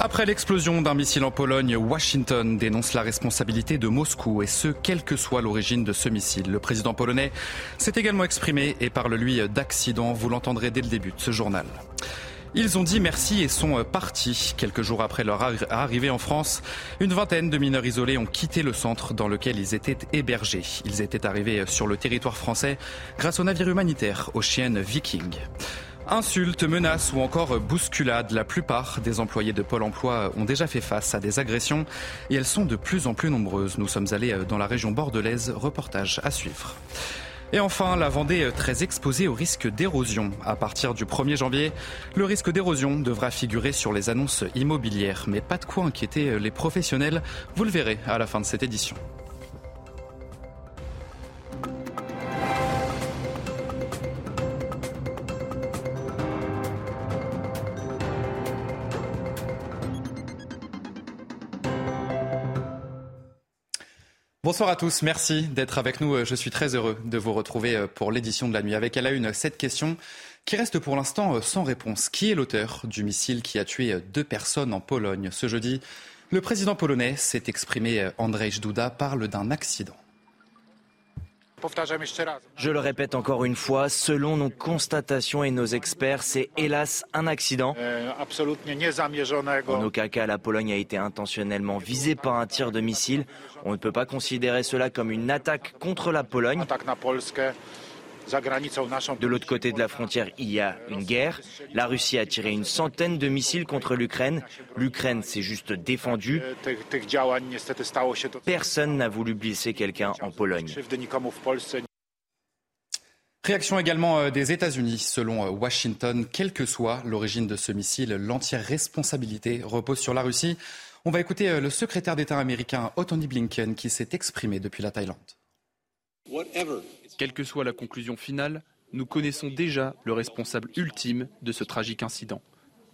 Après l'explosion d'un missile en Pologne, Washington dénonce la responsabilité de Moscou et ce, quelle que soit l'origine de ce missile. Le président polonais s'est également exprimé et parle lui d'accident. Vous l'entendrez dès le début de ce journal. Ils ont dit merci et sont partis. Quelques jours après leur arrivée en France, une vingtaine de mineurs isolés ont quitté le centre dans lequel ils étaient hébergés. Ils étaient arrivés sur le territoire français grâce au navire humanitaire Ocean Viking. Insultes, menaces ou encore bousculades, la plupart des employés de Pôle Emploi ont déjà fait face à des agressions et elles sont de plus en plus nombreuses. Nous sommes allés dans la région bordelaise, reportage à suivre. Et enfin, la Vendée très exposée au risque d'érosion. À partir du 1er janvier, le risque d'érosion devra figurer sur les annonces immobilières. Mais pas de quoi inquiéter les professionnels, vous le verrez à la fin de cette édition. Bonsoir à tous, merci d'être avec nous. Je suis très heureux de vous retrouver pour l'édition de la nuit avec à la une cette question qui reste pour l'instant sans réponse. Qui est l'auteur du missile qui a tué deux personnes en Pologne ce jeudi? Le président polonais s'est exprimé. Andrzej Duda parle d'un accident. Je le répète encore une fois, selon nos constatations et nos experts, c'est hélas un accident. En aucun cas, la Pologne a été intentionnellement visée par un tir de missile. On ne peut pas considérer cela comme une attaque contre la Pologne. De l'autre côté de la frontière, il y a une guerre. La Russie a tiré une centaine de missiles contre l'Ukraine. L'Ukraine s'est juste défendue. Personne n'a voulu blesser quelqu'un en Pologne. Réaction également des États-Unis. Selon Washington, quelle que soit l'origine de ce missile, l'entière responsabilité repose sur la Russie. On va écouter le secrétaire d'État américain Anthony Blinken qui s'est exprimé depuis la Thaïlande. Quelle que soit la conclusion finale, nous connaissons déjà le responsable ultime de ce tragique incident,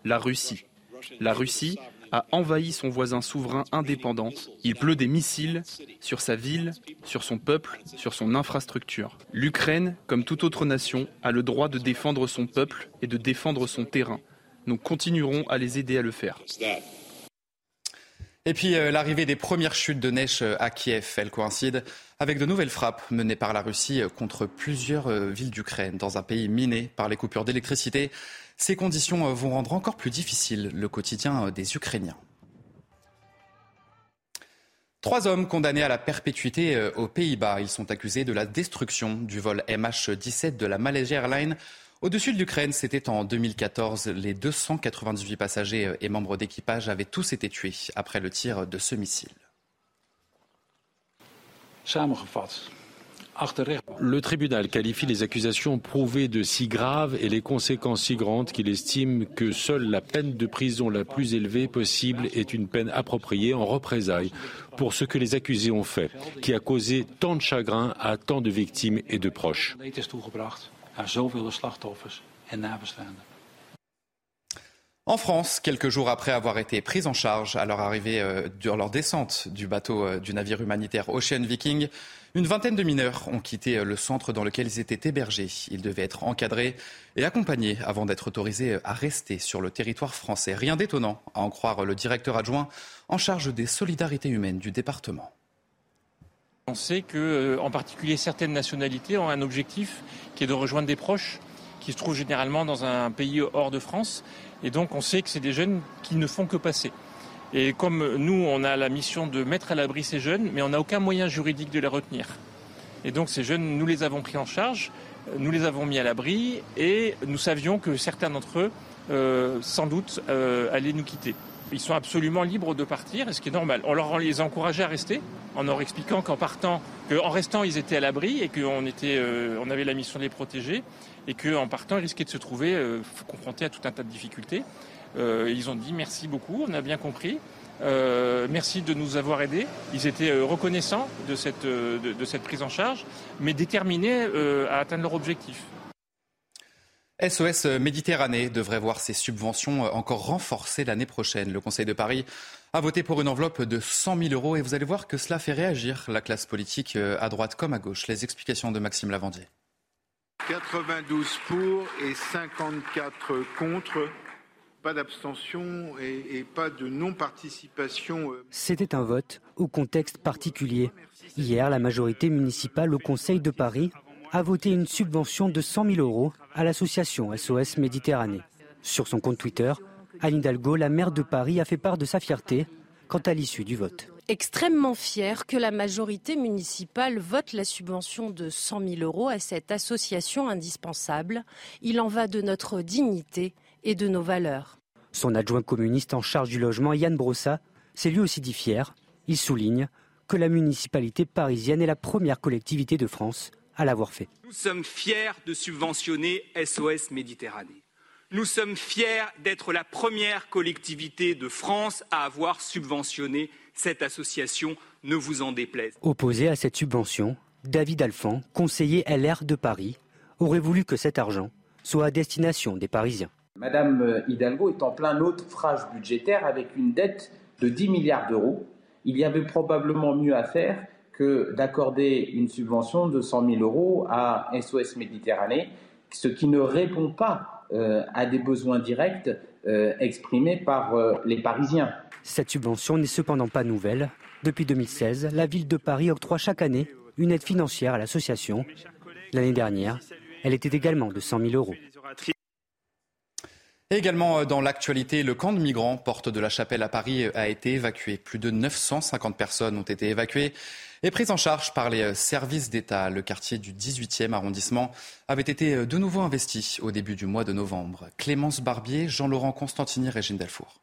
la Russie. La Russie a envahi son voisin souverain indépendant. Il pleut des missiles sur sa ville, sur son peuple, sur son infrastructure. L'Ukraine, comme toute autre nation, a le droit de défendre son peuple et de défendre son terrain. Nous continuerons à les aider à le faire. Et puis l'arrivée des premières chutes de neige à Kiev, elle coïncide avec de nouvelles frappes menées par la Russie contre plusieurs villes d'Ukraine dans un pays miné par les coupures d'électricité. Ces conditions vont rendre encore plus difficile le quotidien des Ukrainiens. Trois hommes condamnés à la perpétuité aux Pays-Bas. Ils sont accusés de la destruction du vol MH17 de la Malaysia Airlines au-dessus de l'Ukraine, c'était en 2014. Les 298 passagers et membres d'équipage avaient tous été tués après le tir de ce missile. Le tribunal qualifie les accusations prouvées de si graves et les conséquences si grandes qu'il estime que seule la peine de prison la plus élevée possible est une peine appropriée en représailles pour ce que les accusés ont fait, qui a causé tant de chagrin à tant de victimes et de proches. En France, quelques jours après avoir été pris en charge à leur arrivée, euh, durant leur descente du bateau euh, du navire humanitaire Ocean Viking, une vingtaine de mineurs ont quitté le centre dans lequel ils étaient hébergés. Ils devaient être encadrés et accompagnés avant d'être autorisés à rester sur le territoire français. Rien d'étonnant, à en croire le directeur adjoint en charge des solidarités humaines du département. On sait que, en particulier, certaines nationalités ont un objectif qui est de rejoindre des proches qui se trouvent généralement dans un pays hors de France. Et donc, on sait que c'est des jeunes qui ne font que passer. Et comme nous, on a la mission de mettre à l'abri ces jeunes, mais on n'a aucun moyen juridique de les retenir. Et donc, ces jeunes, nous les avons pris en charge, nous les avons mis à l'abri, et nous savions que certains d'entre eux, euh, sans doute, euh, allaient nous quitter. Ils sont absolument libres de partir, ce qui est normal. On leur les encourageait à rester, en leur expliquant qu'en partant, qu'en restant, ils étaient à l'abri et qu'on était, euh, on avait la mission de les protéger. et qu'en partant, ils risquaient de se trouver confrontés à tout un tas de difficultés. ils ont dit merci beaucoup, on a bien compris. merci de nous avoir aidés. Ils étaient reconnaissants de cette, de, cette, prise en charge, mais déterminés à atteindre leur objectif. SOS Méditerranée devrait voir ses subventions encore renforcées l'année prochaine. Le Conseil de Paris a voté pour une enveloppe de 100 000 euros et vous allez voir que cela fait réagir la classe politique euh, à droite comme à gauche. Les explications de Maxime Lavandier. 92 pour et 54 contre. Pas d'abstention et, et, pas de non-participation. Euh. C'était un vote au contexte particulier. Hier, la majorité municipale au Conseil de Paris a voté une subvention de 100 000 euros à l'association SOS Méditerranée. Sur son compte Twitter, Anne Hidalgo, la maire de Paris, a fait part de sa fierté quant à l'issue du vote. Extrêmement fier que la majorité municipale vote la subvention de 100 000 euros à cette association indispensable. Il en va de notre dignité et de nos valeurs. Son adjoint communiste en charge du logement, Yann Brossa, s'est lui aussi dit fier. Il souligne que la municipalité parisienne est la première collectivité de France à l'avoir fait. Nous sommes fiers de subventionner SOS Méditerranée. Nous sommes fiers d'être la première collectivité de France à avoir subventionné cette association, ne vous en déplaise. Opposé à cette subvention, David Alphand, conseiller LR de Paris, aurait voulu que cet argent soit à destination des Parisiens. Madame Hidalgo est en plein naufrage budgétaire avec une dette de 10 milliards d'euros. Il y avait probablement mieux à faire que d'accorder une subvention de 100 000 euros à SOS Méditerranée, ce qui ne répond pas euh, à des besoins directs euh, exprimés par euh, les Parisiens. Cette subvention n'est cependant pas nouvelle. Depuis 2016, la ville de Paris octroie chaque année une aide financière à l'association. L'année dernière, elle était également de 100 000 euros. également dans l'actualité, le camp de migrants Porte de la Chapelle à Paris a été évacué. Plus de 950 personnes ont été évacuées et prise en charge par les euh, services d'État. Le quartier du 18e arrondissement avait été euh, de nouveau investi au début du mois de novembre. Clémence Barbier, Jean-Laurent Constantini, Régine Delfour.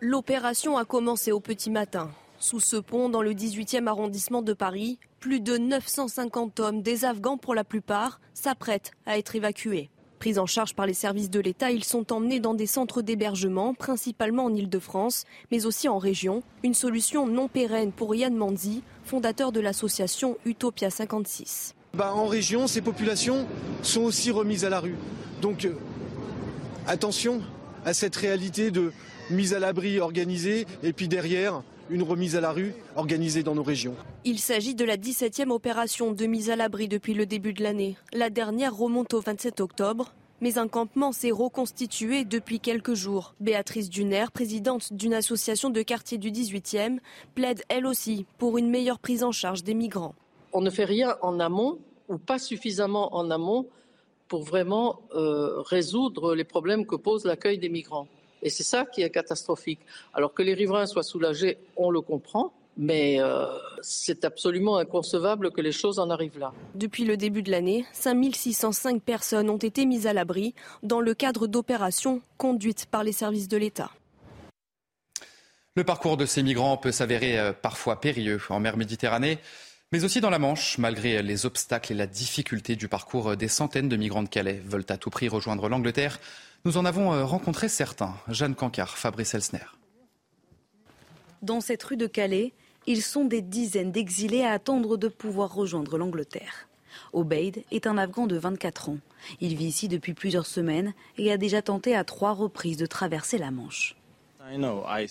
L'opération a commencé au petit matin. Sous ce pont, dans le 18e arrondissement de Paris, plus de 950 hommes, des Afghans pour la plupart, s'apprêtent à être évacués. Pris en charge par les services de l'État, ils sont emmenés dans des centres d'hébergement, principalement en Ile-de-France, mais aussi en région. Une solution non pérenne pour Yann Manzi, fondateur de l'association Utopia 56. Bah, en région, ces populations sont aussi remises à la rue. Donc euh, attention à cette réalité de mise à l'abri organisée et puis derrière une remise à la rue organisée dans nos régions. Il s'agit de la 17e opération de mise à l'abri depuis le début de l'année. La dernière remonte au 27 octobre. Mais un campement s'est reconstitué depuis quelques jours. Béatrice Duner, présidente d'une association de quartier du 18e, plaide elle aussi pour une meilleure prise en charge des migrants. On ne fait rien en amont ou pas suffisamment en amont pour vraiment euh, résoudre les problèmes que pose l'accueil des migrants. Et c'est ça qui est catastrophique. Alors que les riverains soient soulagés, on le comprend. Mais euh, c'est absolument inconcevable que les choses en arrivent là. Depuis le début de l'année, 5605 personnes ont été mises à l'abri dans le cadre d'opérations conduites par les services de l'État. Le parcours de ces migrants peut s'avérer euh, parfois périlleux en mer Méditerranée, mais aussi dans la Manche, malgré les obstacles et la difficulté du parcours. Des centaines de migrants de Calais veulent à tout prix rejoindre l'Angleterre. Nous en avons euh, rencontré certains. Jeanne Cancard, Fabrice Elsner. Dans cette rue de Calais, ils sont des dizaines d'exilés à attendre de pouvoir rejoindre l'Angleterre. Obeid est un Afghan de 24 ans. Il vit ici depuis plusieurs semaines et a déjà tenté à trois reprises de traverser la Manche.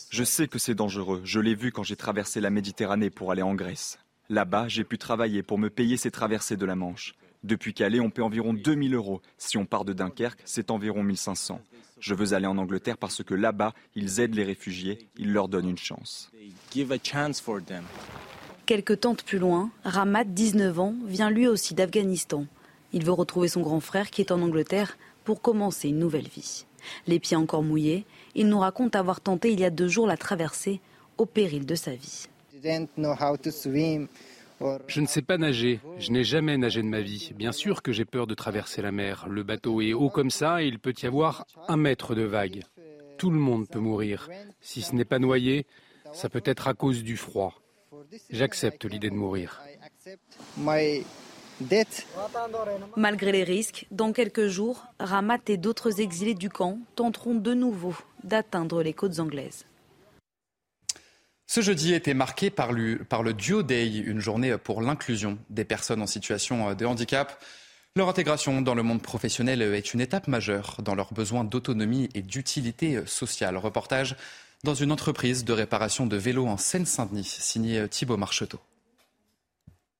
Je sais que c'est dangereux. Je l'ai vu quand j'ai traversé la Méditerranée pour aller en Grèce. Là-bas, j'ai pu travailler pour me payer ces traversées de la Manche. Depuis Calais, on paie environ 2000 euros. Si on part de Dunkerque, c'est environ 1500. Je veux aller en Angleterre parce que là-bas, ils aident les réfugiés, ils leur donnent une chance. Quelques tentes plus loin, Ramat, 19 ans, vient lui aussi d'Afghanistan. Il veut retrouver son grand frère qui est en Angleterre pour commencer une nouvelle vie. Les pieds encore mouillés, il nous raconte avoir tenté il y a deux jours la traversée au péril de sa vie. Je ne sais pas nager. Je n'ai jamais nagé de ma vie. Bien sûr que j'ai peur de traverser la mer. Le bateau est haut comme ça et il peut y avoir un mètre de vague. Tout le monde peut mourir. Si ce n'est pas noyé, ça peut être à cause du froid. J'accepte l'idée de mourir. Malgré les risques, dans quelques jours, Ramat et d'autres exilés du camp tenteront de nouveau d'atteindre les côtes anglaises. Ce jeudi était marqué par le, par le Duo Day, une journée pour l'inclusion des personnes en situation de handicap. Leur intégration dans le monde professionnel est une étape majeure dans leurs besoins d'autonomie et d'utilité sociale. Reportage dans une entreprise de réparation de vélos en Seine-Saint-Denis, signé Thibault Marcheteau.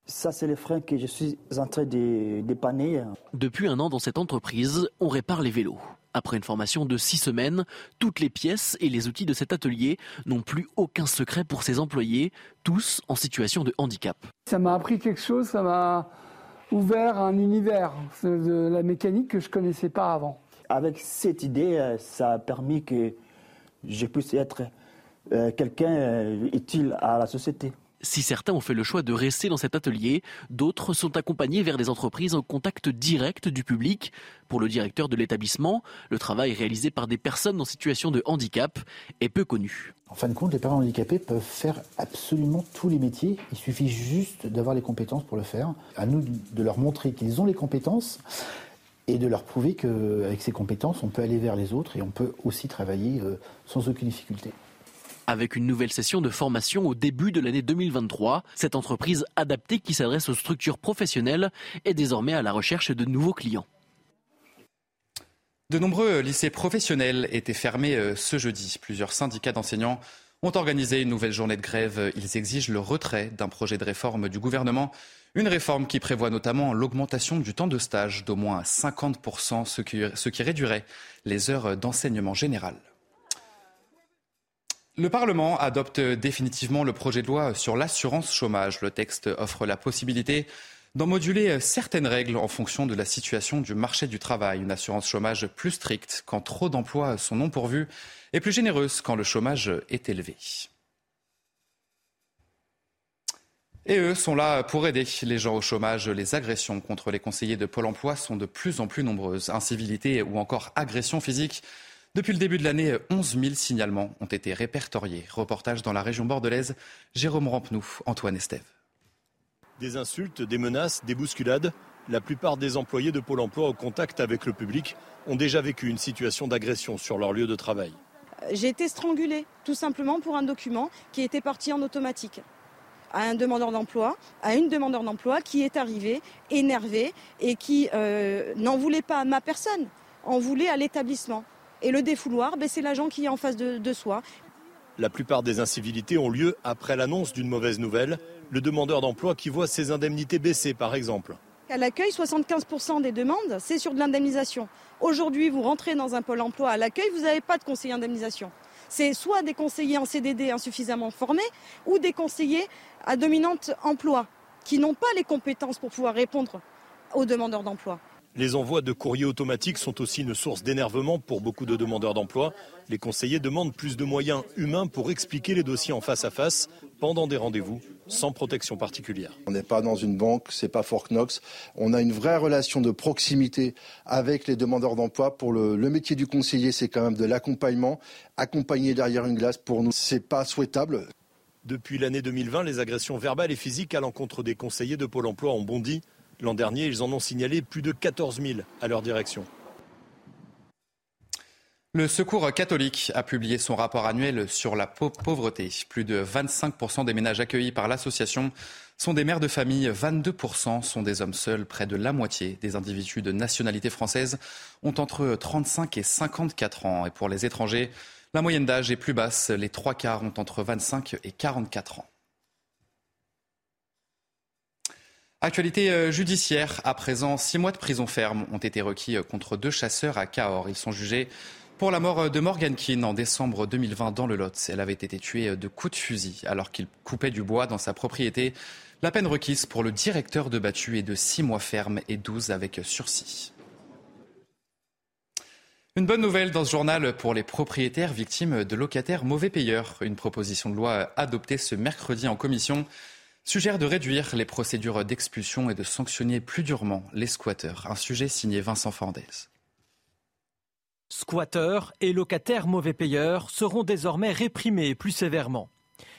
Ça, c'est les freins que je suis en train de dépanner. Depuis un an, dans cette entreprise, on répare les vélos. Après une formation de six semaines, toutes les pièces et les outils de cet atelier n'ont plus aucun secret pour ses employés, tous en situation de handicap. Ça m'a appris quelque chose, ça m'a ouvert un univers de la mécanique que je ne connaissais pas avant. Avec cette idée, euh, ça a permis que je puisse être euh, quelqu'un euh, utile à la société. Si certains ont fait le choix de rester dans cet atelier, d'autres sont accompagnés vers des entreprises en contact direct du public. Pour le directeur de l'établissement, le travail réalisé par des personnes en situation de handicap est peu connu. En fin de compte, les personnes handicapées peuvent faire absolument tous les métiers. Il suffit juste d'avoir les compétences pour le faire. À nous de leur montrer qu'ils ont les compétences et de leur prouver qu'avec ces compétences, on peut aller vers les autres et on peut aussi travailler euh, sans aucune difficulté. Avec une nouvelle session de formation au début de l'année 2023, cette entreprise adaptée qui s'adresse aux structures professionnelles est désormais à la recherche de nouveaux clients. De nombreux lycées professionnels étaient fermés euh, ce jeudi. Plusieurs syndicats d'enseignants ont organisé une nouvelle journée de grève. Ils exigent le retrait d'un projet de réforme du gouvernement. Une réforme qui prévoit notamment l'augmentation du temps de stage d'au moins 50%, ce qui, ce qui réduirait les heures d'enseignement général. Le Parlement adopte définitivement le projet de loi sur l'assurance chômage. Le texte offre la possibilité d'en moduler certaines règles en fonction de la situation du marché du travail. Une assurance chômage plus stricte quand trop d'emplois sont non pourvus et plus généreuse quand le chômage est élevé. Et eux sont là pour aider les gens au chômage. Les agressions contre les conseillers de Pôle emploi sont de plus en plus nombreuses. Incivilités ou encore agressions physiques depuis le début de l'année, 11 000 signalements ont été répertoriés. Reportage dans la région bordelaise, Jérôme Rampenou, Antoine Estève. Des insultes, des menaces, des bousculades. La plupart des employés de Pôle emploi au contact avec le public ont déjà vécu une situation d'agression sur leur lieu de travail. J'ai été strangulée, tout simplement pour un document qui était parti en automatique à un demandeur d'emploi, à une demandeur d'emploi qui est arrivée énervée et qui euh, n'en voulait pas à ma personne, en voulait à l'établissement. Et le défouloir, ben, c'est l'agent qui est en face de, soi. La plupart des incivilités ont lieu après l'annonce d'une mauvaise nouvelle, le demandeur d'emploi qui voit ses indemnités baisser par exemple. À l'accueil, 75% des demandes, c'est sur de l'indemnisation. Aujourd'hui, vous rentrez dans un pôle emploi à l'accueil, vous n'avez pas de conseiller indemnisation. C'est soit des conseillers en CDD insuffisamment formés ou des conseillers à dominante emploi qui n'ont pas les compétences pour pouvoir répondre aux demandeurs d'emploi. Les envois de courriers automatiques sont aussi une source d'énervement pour beaucoup de demandeurs d'emploi. Les conseillers demandent plus de moyens humains pour expliquer les dossiers en face à face pendant des rendez-vous sans protection particulière. On n'est pas dans une banque, c'est pas Fort Knox. On a une vraie relation de proximité avec les demandeurs d'emploi. Pour le, le, métier du conseiller, c'est quand même de l'accompagnement. Accompagner derrière une glace, pour nous, c'est pas souhaitable. Depuis l'année 2020, les agressions verbales et physiques à l'encontre des conseillers de Pôle emploi ont bondi. L'an dernier, ils en ont signalé plus de 14 000 à leur direction. Le Secours catholique a publié son rapport annuel sur la pauvreté. Plus de 25% des ménages accueillis par l'association sont des mères de famille, 22% sont des hommes seuls, près de la moitié des individus de nationalité française ont entre 35 et 54 ans. Et pour les étrangers, la moyenne d'âge est plus basse, les trois quarts ont entre 25 et 44 ans. Actualité euh, judiciaire. À présent, six mois de prison ferme ont été requis euh, contre deux chasseurs à Cahors. Ils sont jugés pour la mort euh, de Morgan Keane en décembre 2020 dans le Lot. Elle avait été tuée de coups de fusil alors qu'il coupait du bois dans sa propriété. La peine requise pour le directeur de battu est de six mois ferme et 12 avec sursis. Une bonne nouvelle dans ce journal pour les propriétaires victimes de locataires mauvais payeurs. Une proposition de loi adoptée ce mercredi en commission suggère de réduire les procédures d'expulsion et de sanctionner plus durement les squatteurs. Un sujet signé Vincent Fandez. Squatteurs et locataires mauvais payeurs seront désormais réprimés plus sévèrement.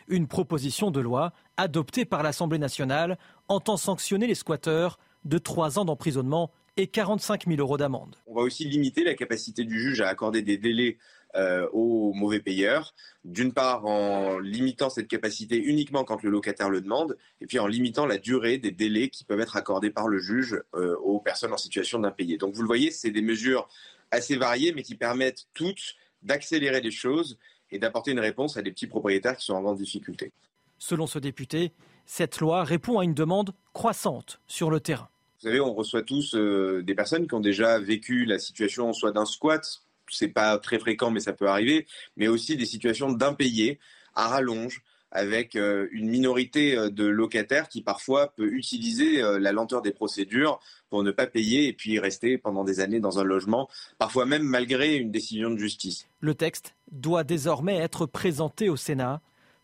Une proposition de loi adoptée par l'Assemblée nationale entend sanctionner les squatteurs de 3 ans d'emprisonnement et 45 000 euros d'amende. On va aussi limiter la capacité du juge à accorder des délais euh, aux mauvais payeurs. D'une part, en limitant cette capacité uniquement quand le locataire le demande, et puis en limitant la durée des délais qui peuvent être accordés par le juge euh, aux personnes en situation d'impayé. Donc vous le voyez, c'est des mesures assez variées, mais qui permettent toutes d'accélérer les choses et d'apporter une réponse à des petits propriétaires qui sont en grande difficulté. Selon ce député, cette loi répond à une demande croissante sur le terrain. Vous savez, on reçoit tous euh, des personnes qui ont déjà vécu la situation soit d'un squat, c'est pas très fréquent, mais ça peut arriver, mais aussi des situations d'impayés à rallonge avec euh, une minorité euh, de locataires qui parfois peut utiliser euh, la lenteur des procédures pour ne pas payer et puis rester pendant des années dans un logement, parfois même malgré une décision de justice. Le texte doit désormais être présenté au Sénat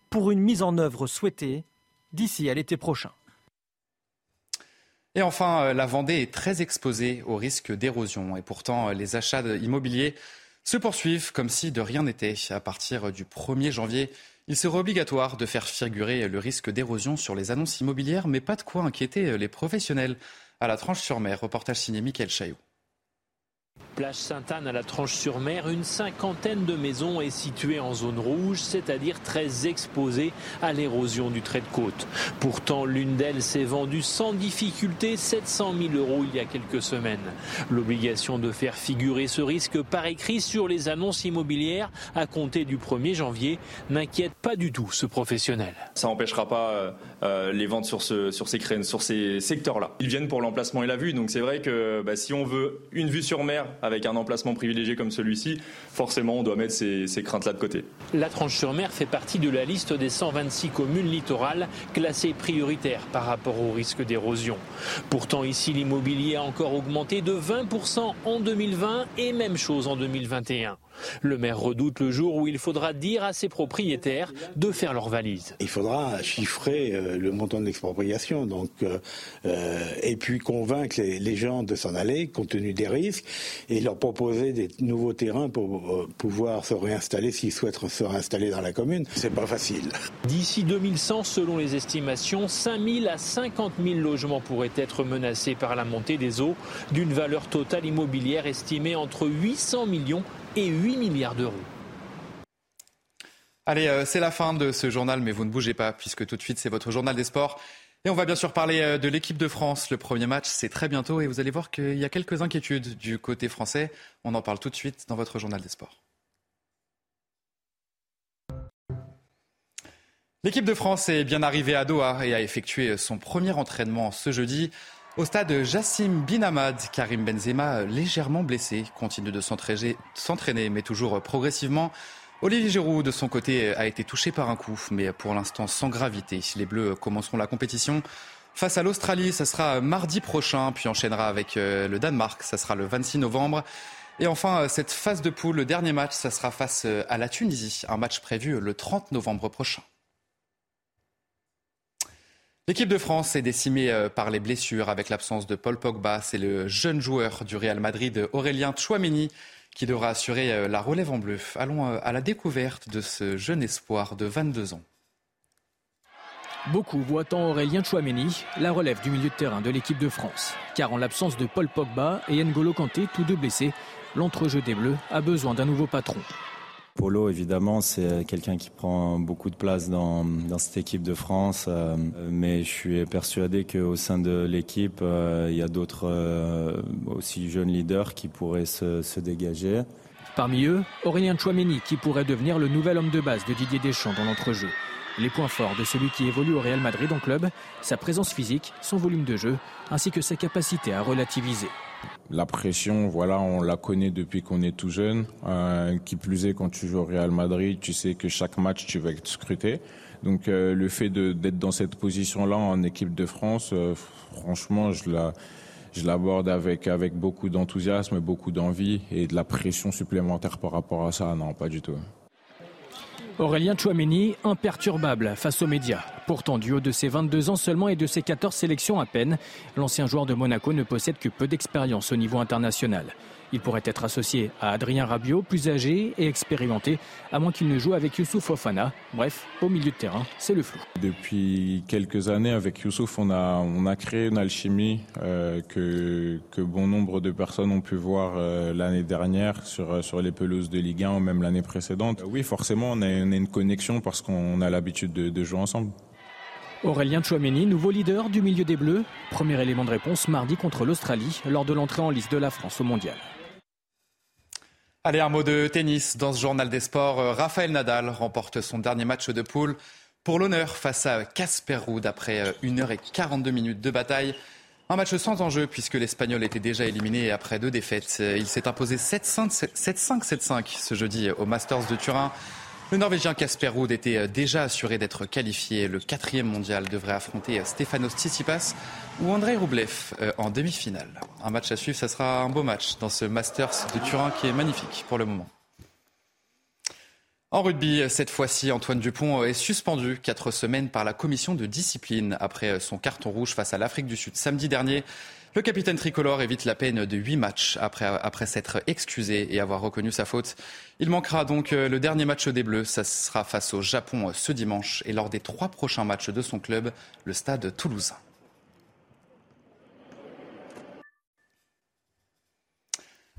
pour une mise en œuvre souhaitée d'ici à l'été prochain. Et enfin, la Vendée est très exposée au risque d'érosion et pourtant les achats immobiliers se poursuivent comme si de rien n'était. À partir du 1er janvier, il sera obligatoire de faire figurer le risque d'érosion sur les annonces immobilières, mais pas de quoi inquiéter les professionnels. À la tranche-sur-mer, reportage signé Michael Chaillot. Plage Sainte-Anne à la Tranche-sur-Mer, une cinquantaine de maisons est située en zone rouge, c'est-à-dire très exposée à l'érosion du trait de côte. Pourtant, l'une d'elles s'est vendue sans difficulté 700 000 euros il y a quelques semaines. L'obligation de faire figurer ce risque par écrit sur les annonces immobilières à compter du 1er janvier n'inquiète pas du tout ce professionnel. Ça n'empêchera pas euh, euh, les ventes sur, ce, sur ces, ces secteurs-là. Ils viennent pour l'emplacement et la vue, donc c'est vrai que bah, si on veut une vue sur mer avec un emplacement privilégié comme celui-ci, forcément on doit mettre ces, craintes-là de côté. La Tranche-sur-Mer fait partie de la liste des 126 communes littorales classées prioritaires par rapport au risque d'érosion. Pourtant ici l'immobilier a encore augmenté de 20% en 2020 et même chose en 2021. Le maire redoute le jour où il faudra dire à ses propriétaires de faire leur valise. Il faudra chiffrer euh, le montant de l'expropriation, donc euh, euh, et puis convaincre les, gens de s'en aller compte tenu des risques et leur proposer des nouveaux terrains pour pouvoir se réinstaller s'ils souhaitent se réinstaller dans la commune. C'est pas facile. D'ici 2100, selon les estimations, 5 000 à 50 000 logements pourraient être menacés par la montée des eaux, d'une valeur totale immobilière estimée entre 800 millions et 8 milliards d'euros. Allez, euh, c'est la fin de ce journal, mais vous ne bougez pas, puisque tout de suite, c'est votre journal des sports. Et on va bien sûr parler euh, de l'équipe de France. Le premier match, c'est très bientôt, et vous allez voir qu'il y a quelques inquiétudes du côté français. On en parle tout de suite dans votre journal des sports. L'équipe de France est bien arrivée à Doha et a effectué son premier entraînement ce jeudi. Au stade Jassim Binamad, Karim Benzema, légèrement blessé, continue de s'entraîner, mais toujours progressivement. Olivier Giroud, de son côté, a été touché par un coup, mais pour l'instant sans gravité. Les Bleus commenceront la compétition face à l'Australie. Ce sera mardi prochain, puis enchaînera avec euh, le Danemark. Ça sera le 26 novembre. Et enfin, euh, cette phase de poule, le dernier match, ça sera face euh, à la Tunisie. Un match prévu le 30 novembre prochain. L'équipe de France est décimée euh, par les blessures avec l'absence de Paul Pogba. C'est le jeune joueur du Real Madrid, Aurélien Chouameni, qui devra assurer euh, la relève en bleu. Allons euh, à la découverte de ce jeune espoir de 22 ans. Beaucoup voient en Aurélien Chouameni la relève du milieu de terrain de l'équipe de France. Car en l'absence de Paul Pogba et N'Golo Kanté, tous deux blessés, l'entrejeu des Bleus a besoin d'un nouveau patron. Polo, évidemment, c'est quelqu'un qui prend beaucoup de place dans, cette équipe de France. Euh, mais je suis persuadé qu'au sein de l'équipe, euh, il y a d'autres euh, aussi jeunes leaders qui pourraient se, dégager. Parmi eux, Aurélien Chouameni, qui pourrait devenir le nouvel homme de base de Didier Deschamps dans l'entrejeu. Les points forts de celui qui évolue au Real Madrid en club, sa présence physique, son volume de jeu, ainsi que sa capacité à relativiser. La pression, voilà, on la connaît depuis qu'on est tout jeune. Euh, qui plus est, quand tu joues au Real Madrid, tu sais que chaque match, tu vas être scruté. Donc euh, le fait d'être dans cette position-là en équipe de France, euh, franchement, je la, je l'aborde avec avec beaucoup d'enthousiasme, beaucoup d'envie et de la pression supplémentaire par rapport à ça. Non, pas du tout. Aurélien Chouameni, imperturbable face aux médias. Pourtant, du haut de ses 22 ans seulement et de ses 14 sélections à peine, l'ancien joueur de Monaco ne possède que peu d'expérience au niveau international. Il pourrait être associé à Adrien Rabiot, plus âgé et expérimenté, à moins qu'il ne joue avec Youssouf Fofana. Bref, au milieu de terrain, c'est le flou. Depuis quelques années, avec Youssouf, on a, on a créé une alchimie euh, que, que bon nombre de personnes ont pu voir euh, l'année dernière sur, sur les pelouses de Ligue 1 ou même l'année précédente. Oui, forcément, on a, on a une connexion parce qu'on a l'habitude de, de jouer ensemble. Aurélien Chouameni, nouveau leader du milieu des Bleus. Premier élément de réponse mardi contre l'Australie lors de l'entrée en liste de la France au mondial. Allez, un mot de tennis. Dans ce journal des sports, euh, Raphaël Nadal remporte son dernier match de poule pour l'honneur face à Casper Ruud après 1h42 euh, minutes de bataille. Un match sans enjeu puisque l'Espagnol était déjà éliminé après deux défaites. Il s'est imposé 7-5, 7-5 ce jeudi au Masters de Turin. Le Norvégien Casper Ruud était euh, déjà assuré d'être qualifié. Le quatrième mondial devrait affronter euh, Stefanos Tsitsipas ou Andrei Rublev euh, en demi-finale. Un match à suivre, ça sera un beau match dans ce Masters de Turin qui est magnifique pour le moment. En rugby, cette fois-ci, Antoine Dupont est suspendu quatre semaines par la commission de discipline après son carton rouge face à l'Afrique du Sud samedi dernier. Le capitaine tricolore évite la peine de huit matchs après, après s'être excusé et avoir reconnu sa faute. Il manquera donc euh, le dernier match des Bleus. Ça sera face au Japon ce dimanche et lors des trois prochains matchs de son club, le stade toulousain.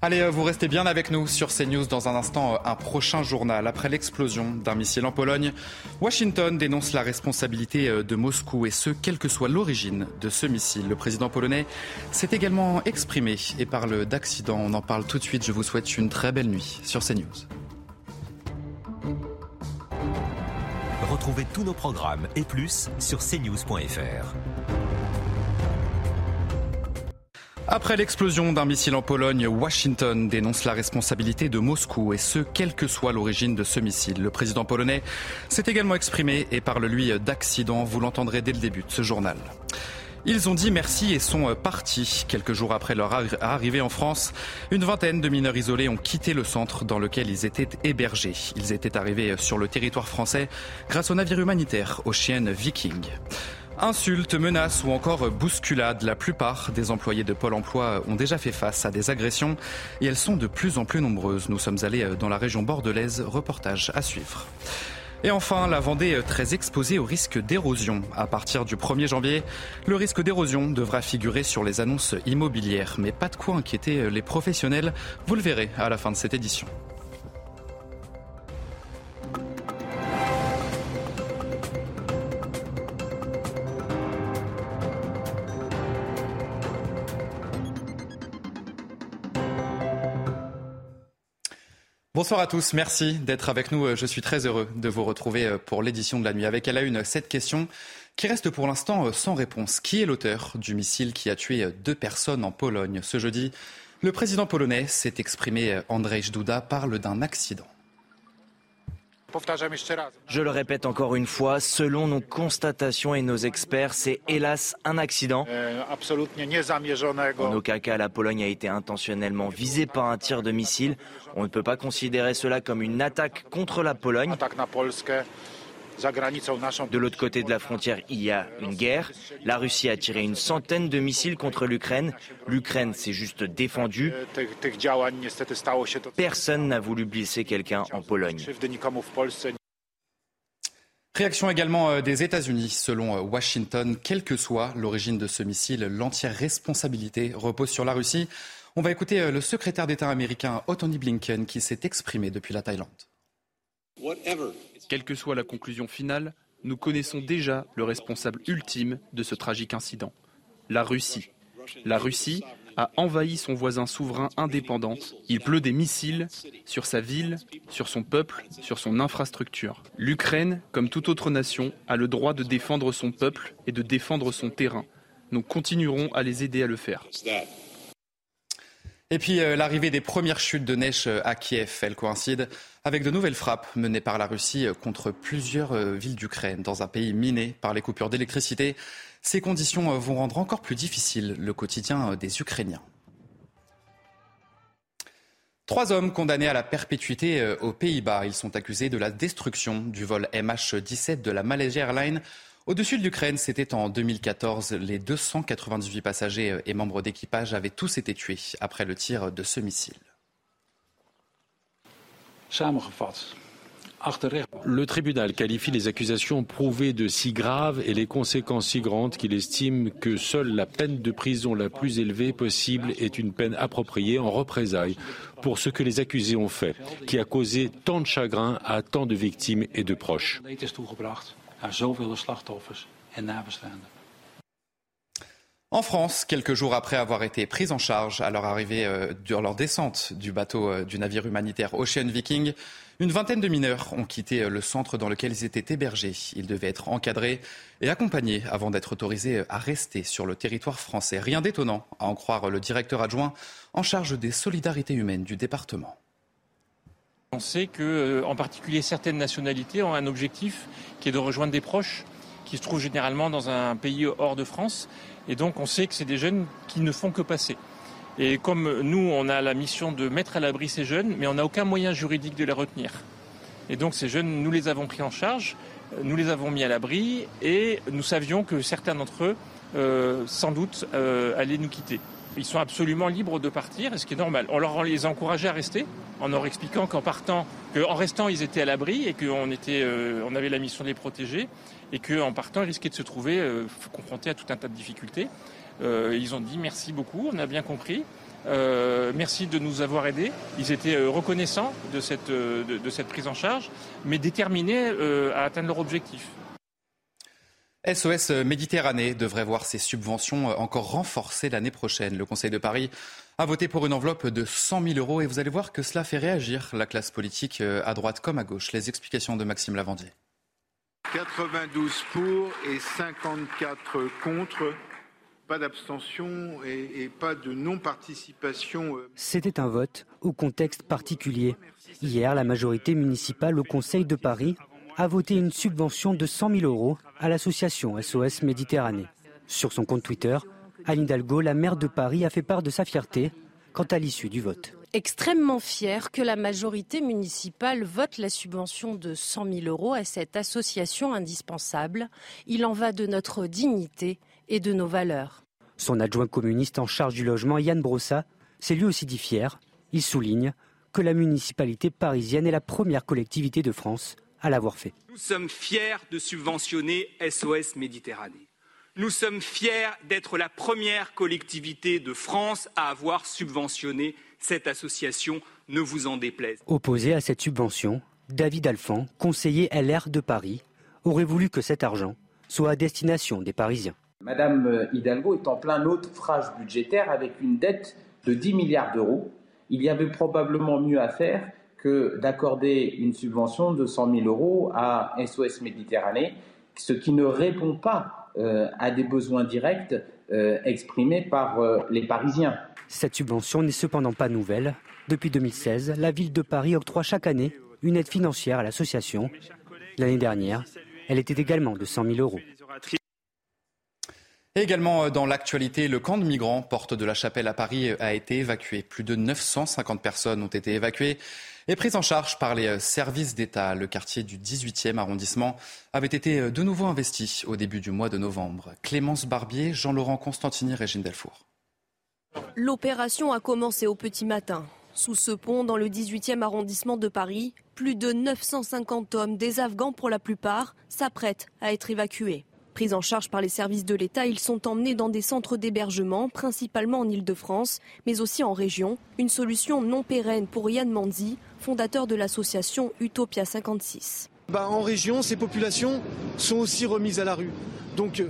Allez, euh, vous restez bien avec nous sur CNews dans un instant, euh, un prochain journal. Après l'explosion d'un missile en Pologne, Washington dénonce la responsabilité euh, de Moscou et ce, quelle que soit l'origine de ce missile. Le président polonais s'est également exprimé et parle d'accident. On en parle tout de suite. Je vous souhaite une très belle nuit sur CNews. Retrouvez tous nos programmes et plus sur cnews.fr. Après l'explosion d'un missile en Pologne, Washington dénonce la responsabilité de Moscou et ce, quelle que soit l'origine de ce missile. Le président polonais s'est également exprimé et parle lui d'accident. Vous l'entendrez dès le début de ce journal. Ils ont dit merci et sont partis. Quelques jours après leur arrivée en France, une vingtaine de mineurs isolés ont quitté le centre dans lequel ils étaient hébergés. Ils étaient arrivés sur le territoire français grâce au navire humanitaire Ocean Viking. Insultes, menaces ou encore bousculades, la plupart des employés de Pôle emploi ont déjà fait face à des agressions et elles sont de plus en plus nombreuses. Nous sommes allés dans la région bordelaise, reportage à suivre. Et enfin, la Vendée très exposée au risque d'érosion. À partir du 1er janvier, le risque d'érosion devra figurer sur les annonces immobilières. Mais pas de quoi inquiéter les professionnels, vous le verrez à la fin de cette édition. Bonsoir à tous, merci d'être avec nous. Je suis très heureux de vous retrouver pour l'édition de la nuit avec à la une cette question qui reste pour l'instant sans réponse. Qui est l'auteur du missile qui a tué deux personnes en Pologne ce jeudi? Le président polonais s'est exprimé. Andrzej Duda parle d'un accident. Je le répète encore une fois, selon nos constatations et nos experts, c'est hélas un accident. En aucun cas, la Pologne a été intentionnellement visée par un tir de missile. On ne peut pas considérer cela comme une attaque contre la Pologne. De l'autre côté de la frontière, il y a une guerre. La Russie a tiré une centaine de missiles contre l'Ukraine. L'Ukraine s'est juste défendue. Personne n'a voulu blesser quelqu'un en Pologne. Réaction également euh, des États-Unis. Selon euh, Washington, quelle que soit l'origine de ce missile, l'entière responsabilité repose sur la Russie. On va écouter euh, le secrétaire d'État américain Anthony Blinken qui s'est exprimé depuis la Thaïlande. Quelle que soit la conclusion finale, nous connaissons déjà le responsable ultime de ce tragique incident, la Russie. La Russie a envahi son voisin souverain indépendant. Il pleut des missiles sur sa ville, sur son peuple, sur son infrastructure. L'Ukraine, comme toute autre nation, a le droit de défendre son peuple et de défendre son terrain. Nous continuerons à les aider à le faire. Et puis euh, l'arrivée des premières chutes de neige euh, à Kiev, elle coïncide avec de nouvelles frappes menées par la Russie euh, contre plusieurs villes d'Ukraine dans un pays miné par les coupures d'électricité. Ces conditions vont rendre encore plus difficile le quotidien des Ukrainiens. Trois hommes condamnés à la perpétuité aux Pays-Bas. Ils sont accusés de la destruction du vol MH17 de la Malaysia Airlines Au-dessus de l'Ukraine, c'était en 2014. Les 298 passagers et membres d'équipage avaient tous été tués après le tir de ce missile. Le tribunal qualifie les accusations prouvées de si graves et les conséquences si grandes qu'il estime que seule la peine de prison la plus élevée possible est une peine appropriée en représailles pour ce que les accusés ont fait, qui a causé tant de chagrin à tant de victimes et de proches. En France, quelques jours après avoir été pris en charge à leur arrivée, euh, durant leur descente du bateau euh, du navire humanitaire Ocean Viking, une vingtaine de mineurs ont quitté euh, le centre dans lequel ils étaient hébergés. Ils devaient être encadrés et accompagnés avant d'être autorisés à rester sur le territoire français. Rien d'étonnant, à en croire le directeur adjoint en charge des solidarités humaines du département. On sait que, en particulier, certaines nationalités ont un objectif qui est de rejoindre des proches qui se trouvent généralement dans un pays hors de France. Et donc on sait que c'est des jeunes qui ne font que passer. Et comme nous, on a la mission de mettre à l'abri ces jeunes, mais on n'a aucun moyen juridique de les retenir. Et donc ces jeunes, nous les avons pris en charge, nous les avons mis à l'abri, et nous savions que certains d'entre eux, euh, sans doute, euh, allaient nous quitter. Ils sont absolument libres de partir, ce qui est normal. On leur les a encouragés à rester, en leur expliquant qu'en partant, qu'en restant, ils étaient à l'abri et qu'on euh, avait la mission de les protéger, et qu'en partant, ils risquaient de se trouver euh, confrontés à tout un tas de difficultés. Euh, ils ont dit merci beaucoup, on a bien compris. merci de nous avoir aidés. Ils étaient reconnaissants de, cette prise en charge, mais déterminés à atteindre leur objectif. SOS Méditerranée devrait voir ses subventions encore renforcées l'année prochaine. Le Conseil de Paris a voté pour une enveloppe de 100 000 euros et vous allez voir que cela fait réagir la classe politique euh, à droite comme à gauche. Les explications de Maxime Lavandier. 92 pour et 54 contre. Pas d'abstention et, et, pas de non-participation. Euh. C'était un vote au contexte particulier. Hier, la majorité municipale au Conseil de Paris a voté une subvention de 100 000 euros à l'association SOS Méditerranée. Sur son compte Twitter, Anne Hidalgo, la maire de Paris, a fait part de sa fierté quant à l'issue du vote. Extrêmement fier que la majorité municipale vote la subvention de 100 000 euros à cette association indispensable. Il en va de notre dignité et de nos valeurs. Son adjoint communiste en charge du logement, Yann Brossa, s'est lui aussi dit fier. Il souligne que la municipalité parisienne est la première collectivité de France à l'avoir fait. Nous sommes fiers de subventionner SOS Méditerranée. Nous sommes fiers d'être la première collectivité de France à avoir subventionné cette association, ne vous en déplaise. Opposé à cette subvention, David Alphand, conseiller LR de Paris, aurait voulu que cet argent soit à destination des Parisiens. Madame Hidalgo est en plein naufrage budgétaire avec une dette de 10 milliards d'euros. Il y avait probablement mieux à faire que d'accorder une subvention de 100 000 euros à SOS Méditerranée, ce qui ne répond pas euh, à des besoins directs euh, exprimés par euh, les Parisiens. Cette subvention n'est cependant pas nouvelle. Depuis 2016, la ville de Paris octroie chaque année une aide financière à l'association. L'année dernière, elle était également de 100 000 euros. également dans l'actualité, le camp de migrants Porte de la Chapelle à Paris a été évacué. Plus de 950 personnes ont été évacuées est prise en charge par les euh, services d'État. Le quartier du 18e arrondissement avait été euh, de nouveau investi au début du mois de novembre. Clémence Barbier, Jean-Laurent Constantini, Régine Delfour. L'opération a commencé au petit matin. Sous ce pont, dans le 18e arrondissement de Paris, plus de 950 hommes, des Afghans pour la plupart, s'apprêtent à être évacués. Pris en charge par les services de l'État, ils sont emmenés dans des centres d'hébergement, principalement en Ile-de-France, mais aussi en région. Une solution non pérenne pour Yann Manzi, fondateur de l'association Utopia 56. Bah, en région, ces populations sont aussi remises à la rue. Donc euh,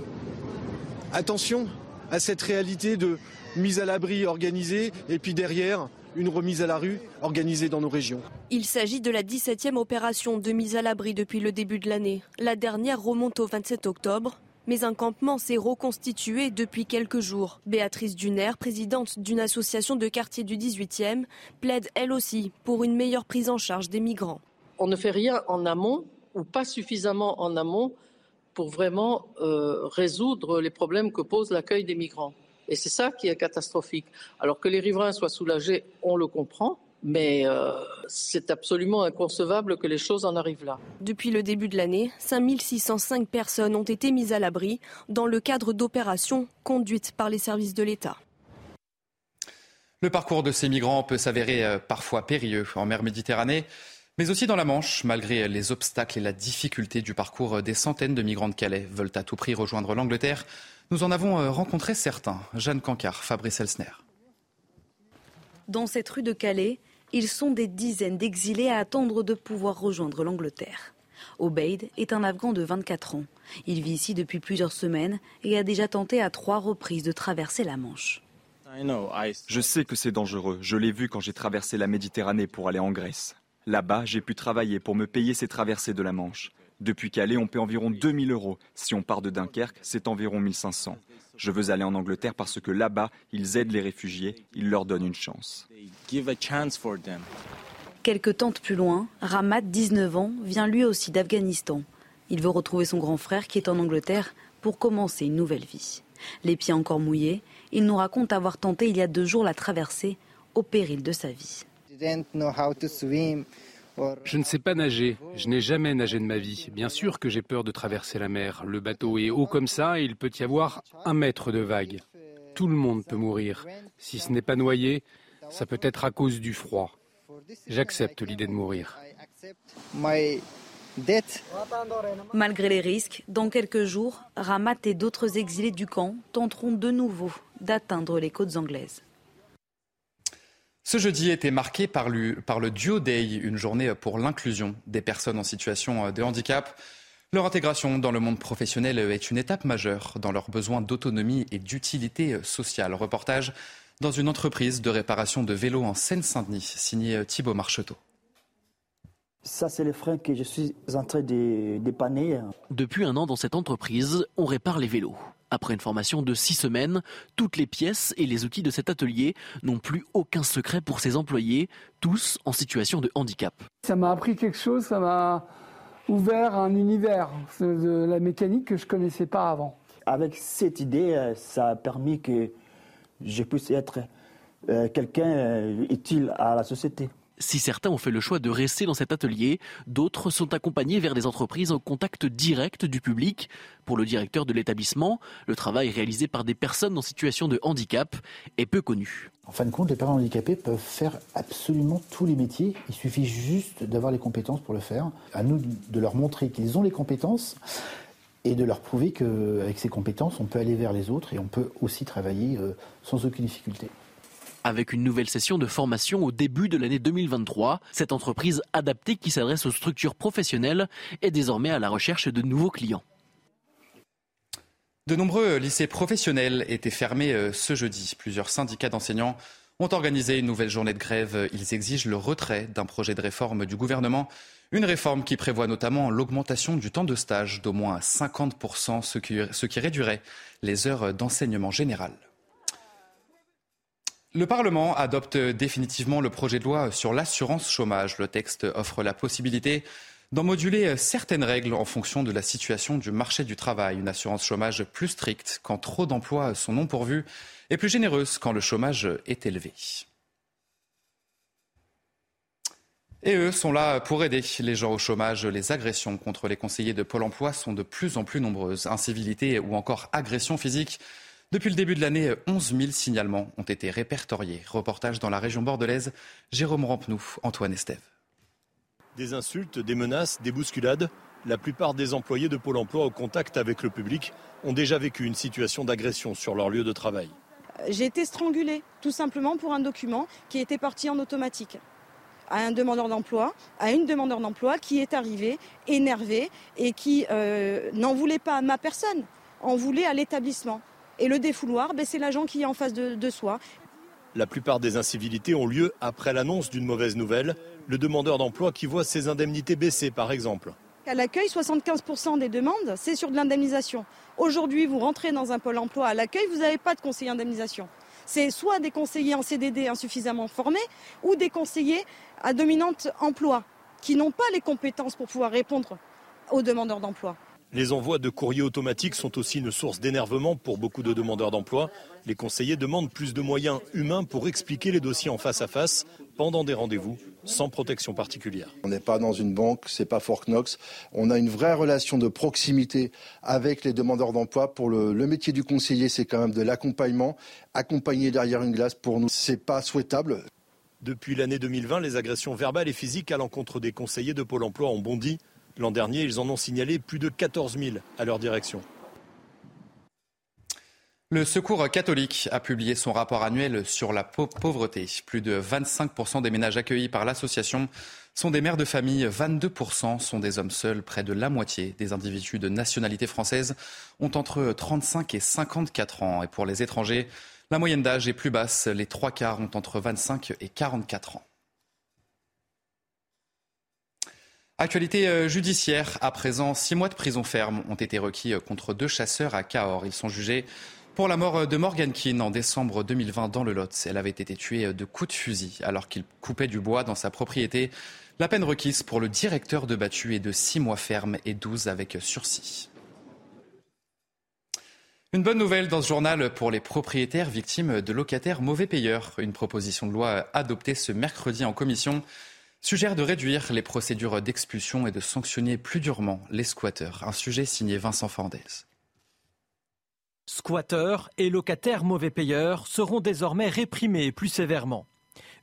attention à cette réalité de mise à l'abri organisée et puis derrière une remise à la rue organisée dans nos régions. Il s'agit de la 17e opération de mise à l'abri depuis le début de l'année. La dernière remonte au 27 octobre. Mais un campement s'est reconstitué depuis quelques jours. Béatrice Duner, présidente d'une association de quartier du 18e, plaide elle aussi pour une meilleure prise en charge des migrants. On ne fait rien en amont ou pas suffisamment en amont pour vraiment euh, résoudre les problèmes que pose l'accueil des migrants. Et c'est ça qui est catastrophique. Alors que les riverains soient soulagés, on le comprend, Mais euh, c'est absolument inconcevable que les choses en arrivent là. Depuis le début de l'année, 5605 personnes ont été mises à l'abri dans le cadre d'opérations conduites par les services de l'État. Le parcours de ces migrants peut s'avérer euh, parfois périlleux en mer Méditerranée, mais aussi dans la Manche, malgré les obstacles et la difficulté du parcours. Des centaines de migrants de Calais veulent à tout prix rejoindre l'Angleterre. Nous en avons euh, rencontré certains. Jeanne Cancard, Fabrice Elsner. Dans cette rue de Calais, ils sont des dizaines d'exilés à attendre de pouvoir rejoindre l'Angleterre. Obeid est un Afghan de 24 ans. Il vit ici depuis plusieurs semaines et a déjà tenté à trois reprises de traverser la Manche. Je sais que c'est dangereux. Je l'ai vu quand j'ai traversé la Méditerranée pour aller en Grèce. Là-bas, j'ai pu travailler pour me payer ces traversées de la Manche. Depuis Calais, on paie environ 2000 euros. Si on part de Dunkerque, c'est environ 1500. Je veux aller en Angleterre parce que là-bas, ils aident les réfugiés, ils leur donnent une chance. Quelques tentes plus loin, Ramad, 19 ans, vient lui aussi d'Afghanistan. Il veut retrouver son grand frère qui est en Angleterre pour commencer une nouvelle vie. Les pieds encore mouillés, il nous raconte avoir tenté il y a deux jours la traversée au péril de sa vie. Je ne sais pas nager. Je n'ai jamais nagé de ma vie. Bien sûr que j'ai peur de traverser la mer. Le bateau est haut comme ça et il peut y avoir un mètre de vague. Tout le monde peut mourir. Si ce n'est pas noyé, ça peut être à cause du froid. J'accepte l'idée de mourir. Malgré les risques, dans quelques jours, Ramat et d'autres exilés du camp tenteront de nouveau d'atteindre les côtes anglaises. Ce jeudi était marqué par le, par le Duo Day, une journée pour l'inclusion des personnes en situation de handicap. Leur intégration dans le monde professionnel est une étape majeure dans leurs besoins d'autonomie et d'utilité sociale. Reportage dans une entreprise de réparation de vélos en Seine-Saint-Denis, signé Thibault Marcheteau. Ça, c'est les freins que je suis en train de dépanner. Depuis un an, dans cette entreprise, on répare les vélos. Après une formation de six semaines, toutes les pièces et les outils de cet atelier n'ont plus aucun secret pour ses employés, tous en situation de handicap. Ça m'a appris quelque chose, ça m'a ouvert un univers de la mécanique que je ne connaissais pas avant. Avec cette idée, euh, ça a permis que je puisse être euh, quelqu'un euh, utile à la société. Si certains ont fait le choix de rester dans cet atelier, d'autres sont accompagnés vers des entreprises en contact direct du public. Pour le directeur de l'établissement, le travail réalisé par des personnes en situation de handicap est peu connu. En fin de compte, les personnes handicapées peuvent faire absolument tous les métiers. Il suffit juste d'avoir les compétences pour le faire. À nous de leur montrer qu'ils ont les compétences et de leur prouver qu'avec ces compétences, on peut aller vers les autres et on peut aussi travailler euh, sans aucune difficulté. Avec une nouvelle session de formation au début de l'année 2023, cette entreprise adaptée qui s'adresse aux structures professionnelles est désormais à la recherche de nouveaux clients. De nombreux lycées professionnels étaient fermés euh, ce jeudi. Plusieurs syndicats d'enseignants ont organisé une nouvelle journée de grève. Ils exigent le retrait d'un projet de réforme du gouvernement. Une réforme qui prévoit notamment l'augmentation du temps de stage d'au moins 50%, ce qui, ce qui réduirait les heures d'enseignement général. Le Parlement adopte définitivement le projet de loi sur l'assurance chômage. Le texte offre la possibilité d'en moduler certaines règles en fonction de la situation du marché du travail. Une assurance chômage plus stricte quand trop d'emplois sont non pourvus et plus généreuse quand le chômage est élevé. Et eux sont là pour aider les gens au chômage. Les agressions contre les conseillers de Pôle emploi sont de plus en plus nombreuses. Incivilités ou encore agressions physiques depuis le début de l'année, 11 000 signalements ont été répertoriés. Reportage dans la région bordelaise, Jérôme Rampenou, Antoine Estève. Des insultes, des menaces, des bousculades. La plupart des employés de Pôle emploi au contact avec le public ont déjà vécu une situation d'agression sur leur lieu de travail. J'ai été strangulée, tout simplement pour un document qui était parti en automatique à un demandeur d'emploi, à une demandeur d'emploi qui est arrivée énervée et qui euh, n'en voulait pas à ma personne, en voulait à l'établissement. Et le défouloir, ben, c'est l'agent qui est en face de, de soi. La plupart des incivilités ont lieu après l'annonce d'une mauvaise nouvelle, le demandeur d'emploi qui voit ses indemnités baisser par exemple. À l'accueil, 75% des demandes, c'est sur de l'indemnisation. Aujourd'hui, vous rentrez dans un pôle emploi à l'accueil, vous n'avez pas de conseiller indemnisation. C'est soit des conseillers en CDD insuffisamment formés ou des conseillers à dominante emploi qui n'ont pas les compétences pour pouvoir répondre aux demandeurs d'emploi. Les envois de courriers automatiques sont aussi une source d'énervement pour beaucoup de demandeurs d'emploi. Les conseillers demandent plus de moyens humains pour expliquer les dossiers en face à face pendant des rendez-vous sans protection particulière. On n'est pas dans une banque, c'est pas Fort Knox. On a une vraie relation de proximité avec les demandeurs d'emploi. Pour le, le, métier du conseiller, c'est quand même de l'accompagnement. Accompagner derrière une glace, pour nous, c'est pas souhaitable. Depuis l'année 2020, les agressions verbales et physiques à l'encontre des conseillers de Pôle emploi ont bondi. L'an dernier, ils en ont signalé plus de 14 000 à leur direction. Le Secours catholique a publié son rapport annuel sur la pauvreté. Plus de 25% des ménages accueillis par l'association sont des mères de famille, 22% sont des hommes seuls, près de la moitié des individus de nationalité française ont entre 35 et 54 ans. Et pour les étrangers, la moyenne d'âge est plus basse, les trois quarts ont entre 25 et 44 ans. Actualité euh, judiciaire, à présent, six mois de prison ferme ont été requis contre deux chasseurs à Cahors. Ils sont jugés pour la mort de Morgan Keane en décembre 2020 dans le Lot. Elle avait été tuée de coups de fusil alors qu'il coupait du bois dans sa propriété. La peine requise pour le directeur de Battu est de six mois ferme et 12 avec sursis. Une bonne nouvelle dans ce journal pour les propriétaires victimes de locataires mauvais payeurs. Une proposition de loi adoptée ce mercredi en commission suggère de réduire les procédures d'expulsion et de sanctionner plus durement les squatteurs. Un sujet signé Vincent Fandez. Squatteurs et locataires mauvais payeurs seront désormais réprimés plus sévèrement.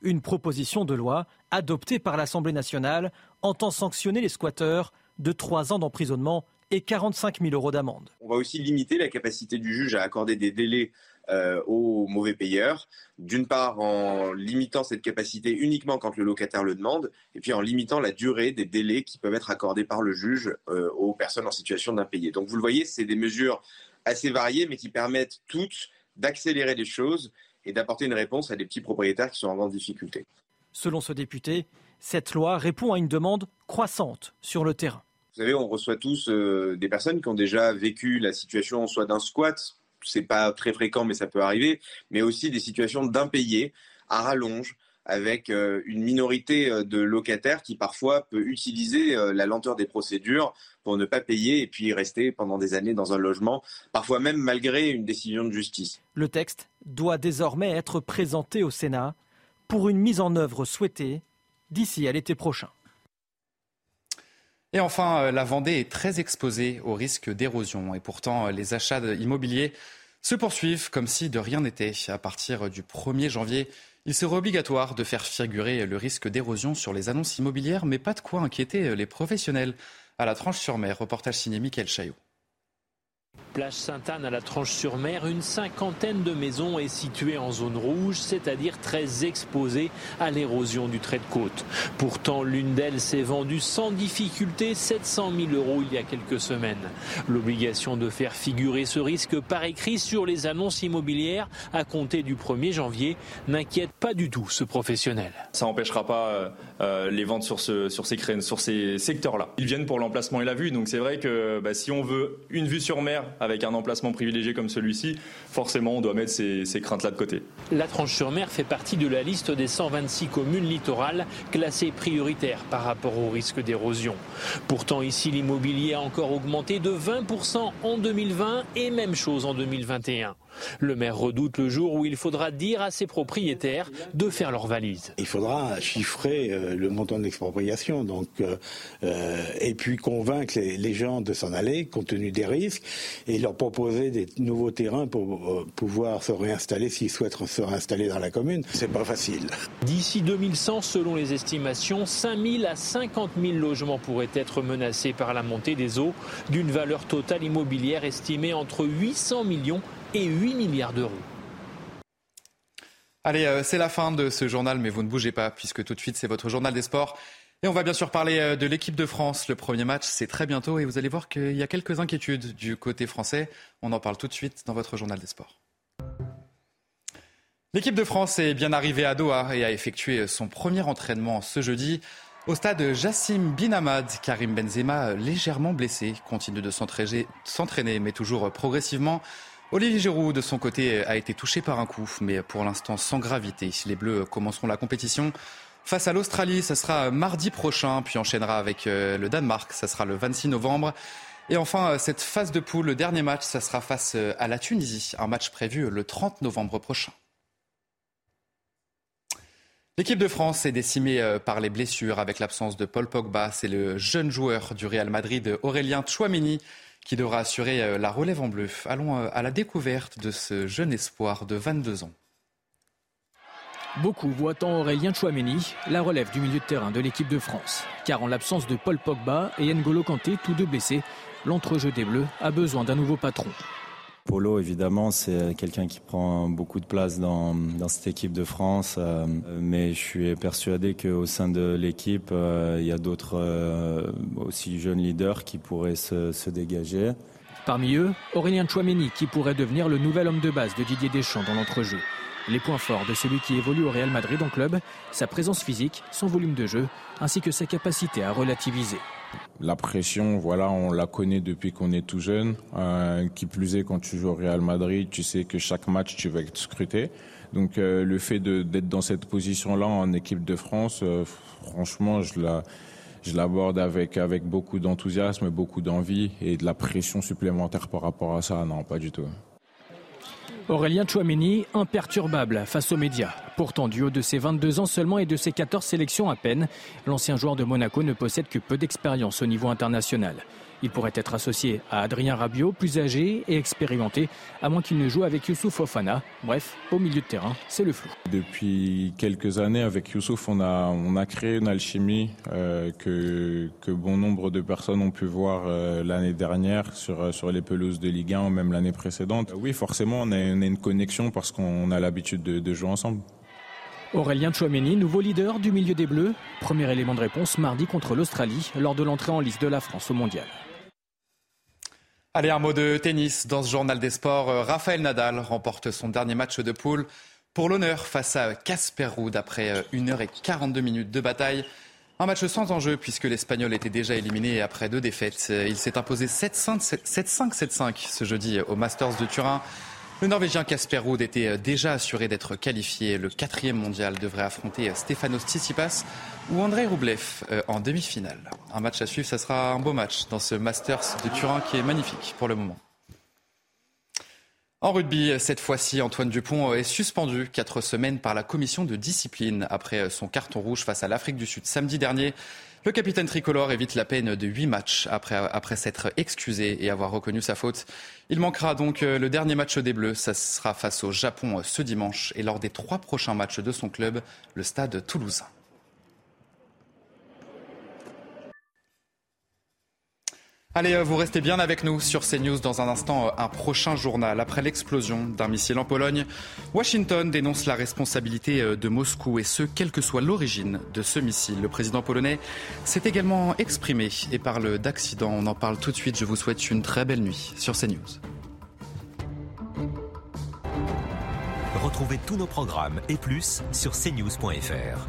Une proposition de loi adoptée par l'Assemblée nationale entend sanctionner les squatteurs de trois ans d'emprisonnement et 45 000 euros d'amende. On va aussi limiter la capacité du juge à accorder des délais euh, aux mauvais payeurs. D'une part, en limitant cette capacité uniquement quand le locataire le demande, et puis en limitant la durée des délais qui peuvent être accordés par le juge euh, aux personnes en situation d'impayé. Donc vous le voyez, c'est des mesures assez variées, mais qui permettent toutes d'accélérer les choses et d'apporter une réponse à des petits propriétaires qui sont en grande difficulté. Selon ce député, cette loi répond à une demande croissante sur le terrain. Vous savez, on reçoit tous euh, des personnes qui ont déjà vécu la situation soit d'un squat, c'est pas très fréquent, mais ça peut arriver, mais aussi des situations d'impayés à rallonge, avec euh, une minorité euh, de locataires qui parfois peut utiliser euh, la lenteur des procédures pour ne pas payer et puis rester pendant des années dans un logement, parfois même malgré une décision de justice. Le texte doit désormais être présenté au Sénat pour une mise en œuvre souhaitée d'ici à l'été prochain. Et enfin, la Vendée est très exposée au risque d'érosion et pourtant les achats immobiliers se poursuivent comme si de rien n'était. À partir du 1er janvier, il sera obligatoire de faire figurer le risque d'érosion sur les annonces immobilières, mais pas de quoi inquiéter les professionnels. À la tranche-sur-mer, reportage signé Mickaël Chaillot. Plage Sainte-Anne à la Tranche-sur-Mer, une cinquantaine de maisons est située en zone rouge, c'est-à-dire très exposée à l'érosion du trait de côte. Pourtant, l'une d'elles s'est vendue sans difficulté 700 000 euros il y a quelques semaines. L'obligation de faire figurer ce risque par écrit sur les annonces immobilières à compter du 1er janvier n'inquiète pas du tout ce professionnel. Ça n'empêchera pas euh, euh, les ventes sur, ce, sur ces, sur ces secteurs-là. Ils viennent pour l'emplacement et la vue, donc c'est vrai que bah, si on veut une vue sur mer avec un emplacement privilégié comme celui-ci, forcément on doit mettre ces, craintes-là de côté. La Tranche-sur-Mer fait partie de la liste des 126 communes littorales classées prioritaires par rapport au risque d'érosion. Pourtant ici l'immobilier a encore augmenté de 20% en 2020 et même chose en 2021. Le maire redoute le jour où il faudra dire à ses propriétaires de faire leur valise. Il faudra chiffrer euh, le montant de l'expropriation, donc euh, euh, et puis convaincre les, gens de s'en aller compte tenu des risques et leur proposer des nouveaux terrains pour pouvoir se réinstaller s'ils souhaitent se réinstaller dans la commune. C'est pas facile. D'ici 2100, selon les estimations, 5000 à 50 000 logements pourraient être menacés par la montée des eaux, d'une valeur totale immobilière estimée entre 800 millions et 8 milliards d'euros. Allez, euh, c'est la fin de ce journal, mais vous ne bougez pas, puisque tout de suite, c'est votre journal des sports. Et on va bien sûr parler euh, de l'équipe de France. Le premier match, c'est très bientôt, et vous allez voir qu'il y a quelques inquiétudes du côté français. On en parle tout de suite dans votre journal des sports. L'équipe de France est bien arrivée à Doha et a effectué son premier entraînement ce jeudi. Au stade Jassim Binamad, Karim Benzema, légèrement blessé, continue de s'entraîner, mais toujours progressivement. Olivier Giroud, de son côté, a été touché par un coup, mais pour l'instant sans gravité. Les Bleus commenceront la compétition face à l'Australie. Ce sera mardi prochain, puis enchaînera avec euh, le Danemark. Ce sera le 26 novembre. Et enfin, cette phase de poule, le dernier match, ça sera face à la Tunisie, un match prévu le 30 novembre prochain. L'équipe de France est décimée euh, par les blessures avec l'absence de Paul Pogba. C'est le jeune joueur du Real Madrid, Aurélien Chouameni, qui devra assurer euh, la relève en bleu. Allons euh, à la découverte de ce jeune espoir de 22 ans. Beaucoup voient en Aurélien Chouameni la relève du milieu de terrain de l'équipe de France. Car en l'absence de Paul Pogba et N'Golo Kanté, tous deux blessés, l'entrejeu des Bleus a besoin d'un nouveau patron. Polo, évidemment, c'est quelqu'un qui prend beaucoup de place dans, cette équipe de France. Euh, mais je suis persuadé qu'au sein de l'équipe, euh, il y a d'autres euh, aussi jeunes leaders qui pourraient se, dégager. Parmi eux, Aurélien Chouameni, qui pourrait devenir le nouvel homme de base de Didier Deschamps dans l'entrejeu. Les points forts de celui qui évolue au Real Madrid en club, sa présence physique, son volume de jeu, ainsi que sa capacité à relativiser. La pression, voilà, on la connaît depuis qu'on est tout jeune. Euh, qui plus est, quand tu joues au Real Madrid, tu sais que chaque match, tu vas être scruté. Donc euh, le fait d'être dans cette position-là en équipe de France, euh, franchement, je la, je l'aborde avec avec beaucoup d'enthousiasme, beaucoup d'envie et de la pression supplémentaire par rapport à ça. Non, pas du tout. Aurélien Chouameni, imperturbable face aux médias. Pourtant, du haut de ses 22 ans seulement et de ses 14 sélections à peine, l'ancien joueur de Monaco ne possède que peu d'expérience au niveau international. Il pourrait être associé à Adrien Rabiot, plus âgé et expérimenté, à moins qu'il ne joue avec Youssouf Fofana. Bref, au milieu de terrain, c'est le flou. Depuis quelques années, avec Youssouf, on a, on a créé une alchimie euh, que, que bon nombre de personnes ont pu voir euh, l'année dernière sur, euh, sur les pelouses de Ligue 1 ou même l'année précédente. Oui, forcément, on a, une connexion parce qu'on a l'habitude de, de jouer ensemble. Aurélien Chouameni, nouveau leader du milieu des Bleus. Premier élément de réponse mardi contre l'Australie lors de l'entrée en liste de la France au mondial. Allez, un mot de tennis. Dans ce journal des sports, euh, Raphaël Nadal remporte son dernier match de poule pour l'honneur face à Casper Ruud après 1h42 euh, minutes de bataille. Un match sans enjeu puisque l'Espagnol était déjà éliminé après deux défaites. Il s'est imposé 7-5, 7-5 ce jeudi au Masters de Turin. Le Norvégien Casper Ruud était euh, déjà assuré d'être qualifié. Le quatrième mondial devrait affronter euh, Stefanos Tsitsipas ou Andrei Rublev euh, en demi-finale. Un match à suivre, ça sera un beau match dans ce Masters de Turin qui est magnifique pour le moment. En rugby, cette fois-ci, Antoine Dupont est suspendu quatre semaines par la commission de discipline après son carton rouge face à l'Afrique du Sud samedi dernier. Le capitaine tricolore évite la peine de huit matchs après, après s'être excusé et avoir reconnu sa faute. Il manquera donc euh, le dernier match des Bleus. Ça sera face au Japon ce dimanche et lors des trois prochains matchs de son club, le stade toulousain. Allez, euh, vous restez bien avec nous sur CNews dans un instant, euh, un prochain journal. Après l'explosion d'un missile en Pologne, Washington dénonce la responsabilité euh, de Moscou et ce, quelle que soit l'origine de ce missile. Le président polonais s'est également exprimé et parle d'accident. On en parle tout de suite. Je vous souhaite une très belle nuit sur CNews. Retrouvez tous nos programmes et plus sur cnews.fr.